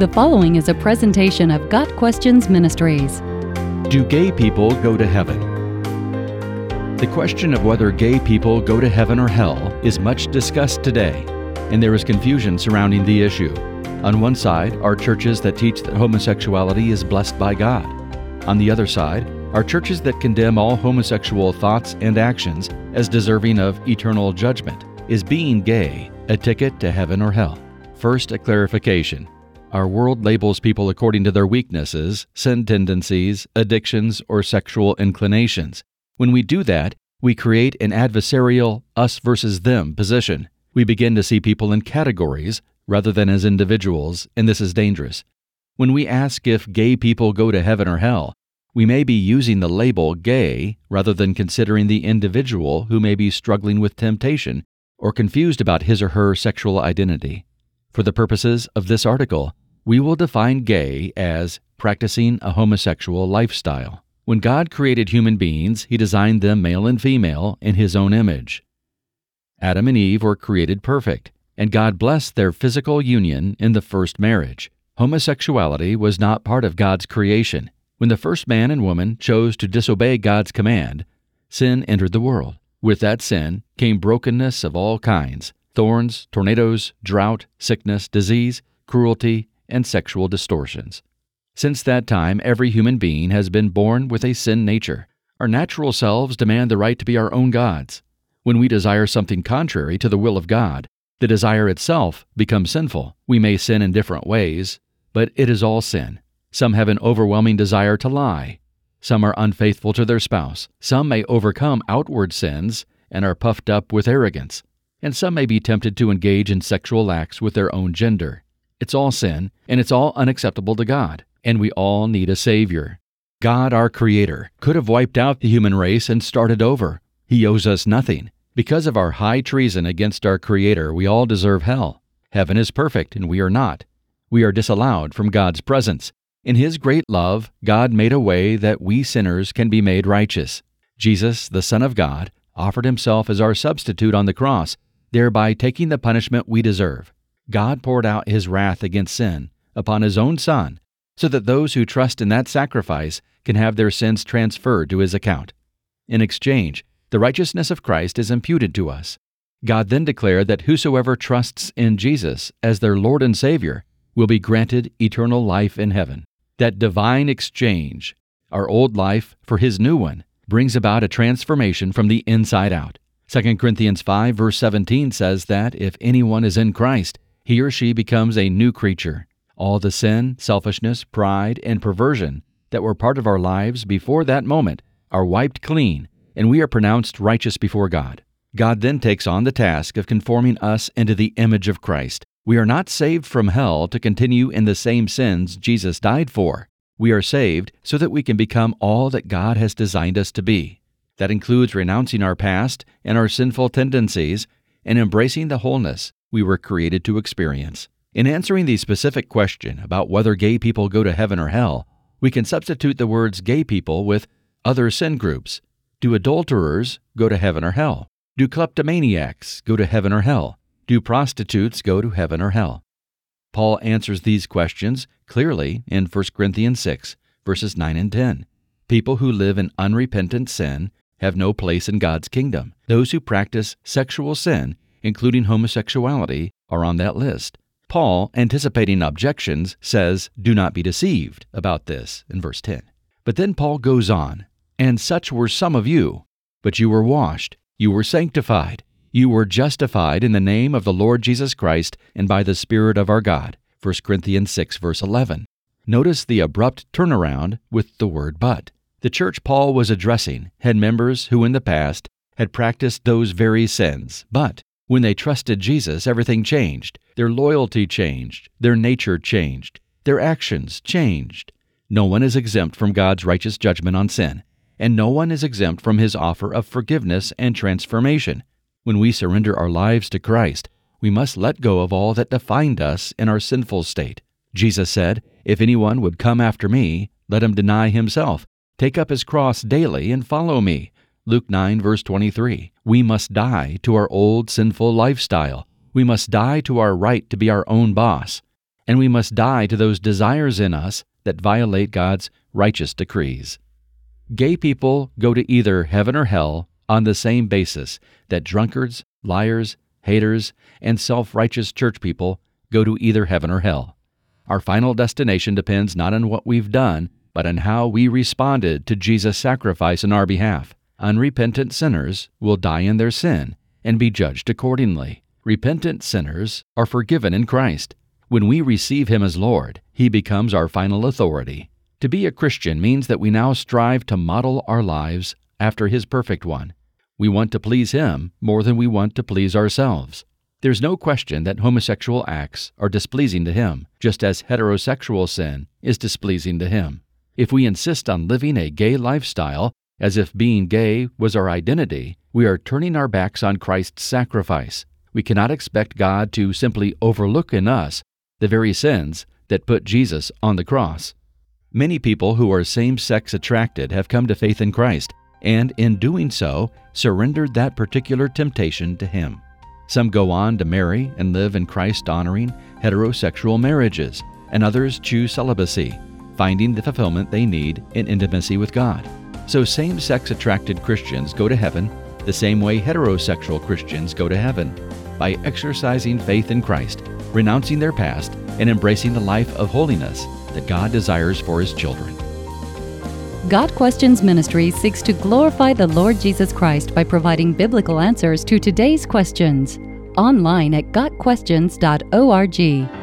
The following is a presentation of Got Questions Ministries. Do gay people go to heaven? The question of whether gay people go to heaven or hell is much discussed today, and there is confusion surrounding the issue. On one side are churches that teach that homosexuality is blessed by God. On the other side are churches that condemn all homosexual thoughts and actions as deserving of eternal judgment. Is being gay a ticket to heaven or hell? First, a clarification. Our world labels people according to their weaknesses, sin tendencies, addictions, or sexual inclinations. When we do that, we create an adversarial us versus them position. We begin to see people in categories rather than as individuals, and this is dangerous. When we ask if gay people go to heaven or hell, we may be using the label gay rather than considering the individual who may be struggling with temptation or confused about his or her sexual identity. For the purposes of this article, we will define gay as practicing a homosexual lifestyle. When God created human beings, He designed them male and female in His own image. Adam and Eve were created perfect, and God blessed their physical union in the first marriage. Homosexuality was not part of God's creation. When the first man and woman chose to disobey God's command, sin entered the world. With that sin came brokenness of all kinds thorns, tornadoes, drought, sickness, disease, cruelty, and sexual distortions. Since that time, every human being has been born with a sin nature. Our natural selves demand the right to be our own gods. When we desire something contrary to the will of God, the desire itself becomes sinful. We may sin in different ways, but it is all sin. Some have an overwhelming desire to lie. Some are unfaithful to their spouse. Some may overcome outward sins and are puffed up with arrogance and some may be tempted to engage in sexual acts with their own gender. It's all sin, and it's all unacceptable to God, and we all need a Savior. God, our Creator, could have wiped out the human race and started over. He owes us nothing. Because of our high treason against our Creator, we all deserve hell. Heaven is perfect, and we are not. We are disallowed from God's presence. In His great love, God made a way that we sinners can be made righteous. Jesus, the Son of God, offered Himself as our substitute on the cross thereby taking the punishment we deserve. God poured out his wrath against sin upon his own Son, so that those who trust in that sacrifice can have their sins transferred to his account. In exchange, the righteousness of Christ is imputed to us. God then declared that whosoever trusts in Jesus as their Lord and Savior will be granted eternal life in heaven. That divine exchange, our old life for his new one, brings about a transformation from the inside out. 2 Corinthians 5, verse 17 says that if anyone is in Christ, he or she becomes a new creature. All the sin, selfishness, pride, and perversion that were part of our lives before that moment are wiped clean, and we are pronounced righteous before God. God then takes on the task of conforming us into the image of Christ. We are not saved from hell to continue in the same sins Jesus died for. We are saved so that we can become all that God has designed us to be. That includes renouncing our past and our sinful tendencies and embracing the wholeness we were created to experience. In answering the specific question about whether gay people go to heaven or hell, we can substitute the words gay people with other sin groups. Do adulterers go to heaven or hell? Do kleptomaniacs go to heaven or hell? Do prostitutes go to heaven or hell? Paul answers these questions clearly in 1 Corinthians 6, verses 9 and 10. People who live in unrepentant sin have no place in God's kingdom. Those who practice sexual sin, including homosexuality, are on that list. Paul, anticipating objections, says, Do not be deceived about this in verse 10. But then Paul goes on, And such were some of you, but you were washed, you were sanctified, you were justified in the name of the Lord Jesus Christ and by the Spirit of our God. 1 Corinthians 6, verse 11. Notice the abrupt turnaround with the word but. The church Paul was addressing had members who in the past had practiced those very sins, but when they trusted Jesus, everything changed. Their loyalty changed, their nature changed, their actions changed. No one is exempt from God's righteous judgment on sin, and no one is exempt from his offer of forgiveness and transformation. When we surrender our lives to Christ, we must let go of all that defined us in our sinful state. Jesus said, If anyone would come after me, let him deny himself Take up his cross daily and follow me. Luke 9, verse 23. We must die to our old sinful lifestyle. We must die to our right to be our own boss. and we must die to those desires in us that violate God's righteous decrees. Gay people go to either heaven or hell on the same basis that drunkards, liars, haters, and self righteous church people go to either heaven or hell. Our final destination depends not on what we've done, but on how we responded to Jesus' sacrifice in our behalf. Unrepentant sinners will die in their sin and be judged accordingly. Repentant sinners are forgiven in Christ. When we receive Him as Lord, He becomes our final authority. To be a Christian means that we now strive to model our lives after His perfect one. We want to please Him more than we want to please ourselves. There's no question that homosexual acts are displeasing to Him, just as heterosexual sin is displeasing to Him. If we insist on living a gay lifestyle as if being gay was our identity, we are turning our backs on Christ's sacrifice. We cannot expect God to simply overlook in us the very sins that put Jesus on the cross. Many people who are same sex attracted have come to faith in Christ, and in doing so, surrendered that particular temptation to Him. Some go on to marry and live in Christ honoring heterosexual marriages, and others choose celibacy, finding the fulfillment they need in intimacy with God. So, same sex attracted Christians go to heaven the same way heterosexual Christians go to heaven by exercising faith in Christ, renouncing their past, and embracing the life of holiness that God desires for His children. Got Questions Ministry seeks to glorify the Lord Jesus Christ by providing biblical answers to today's questions. Online at GotQuestions.org.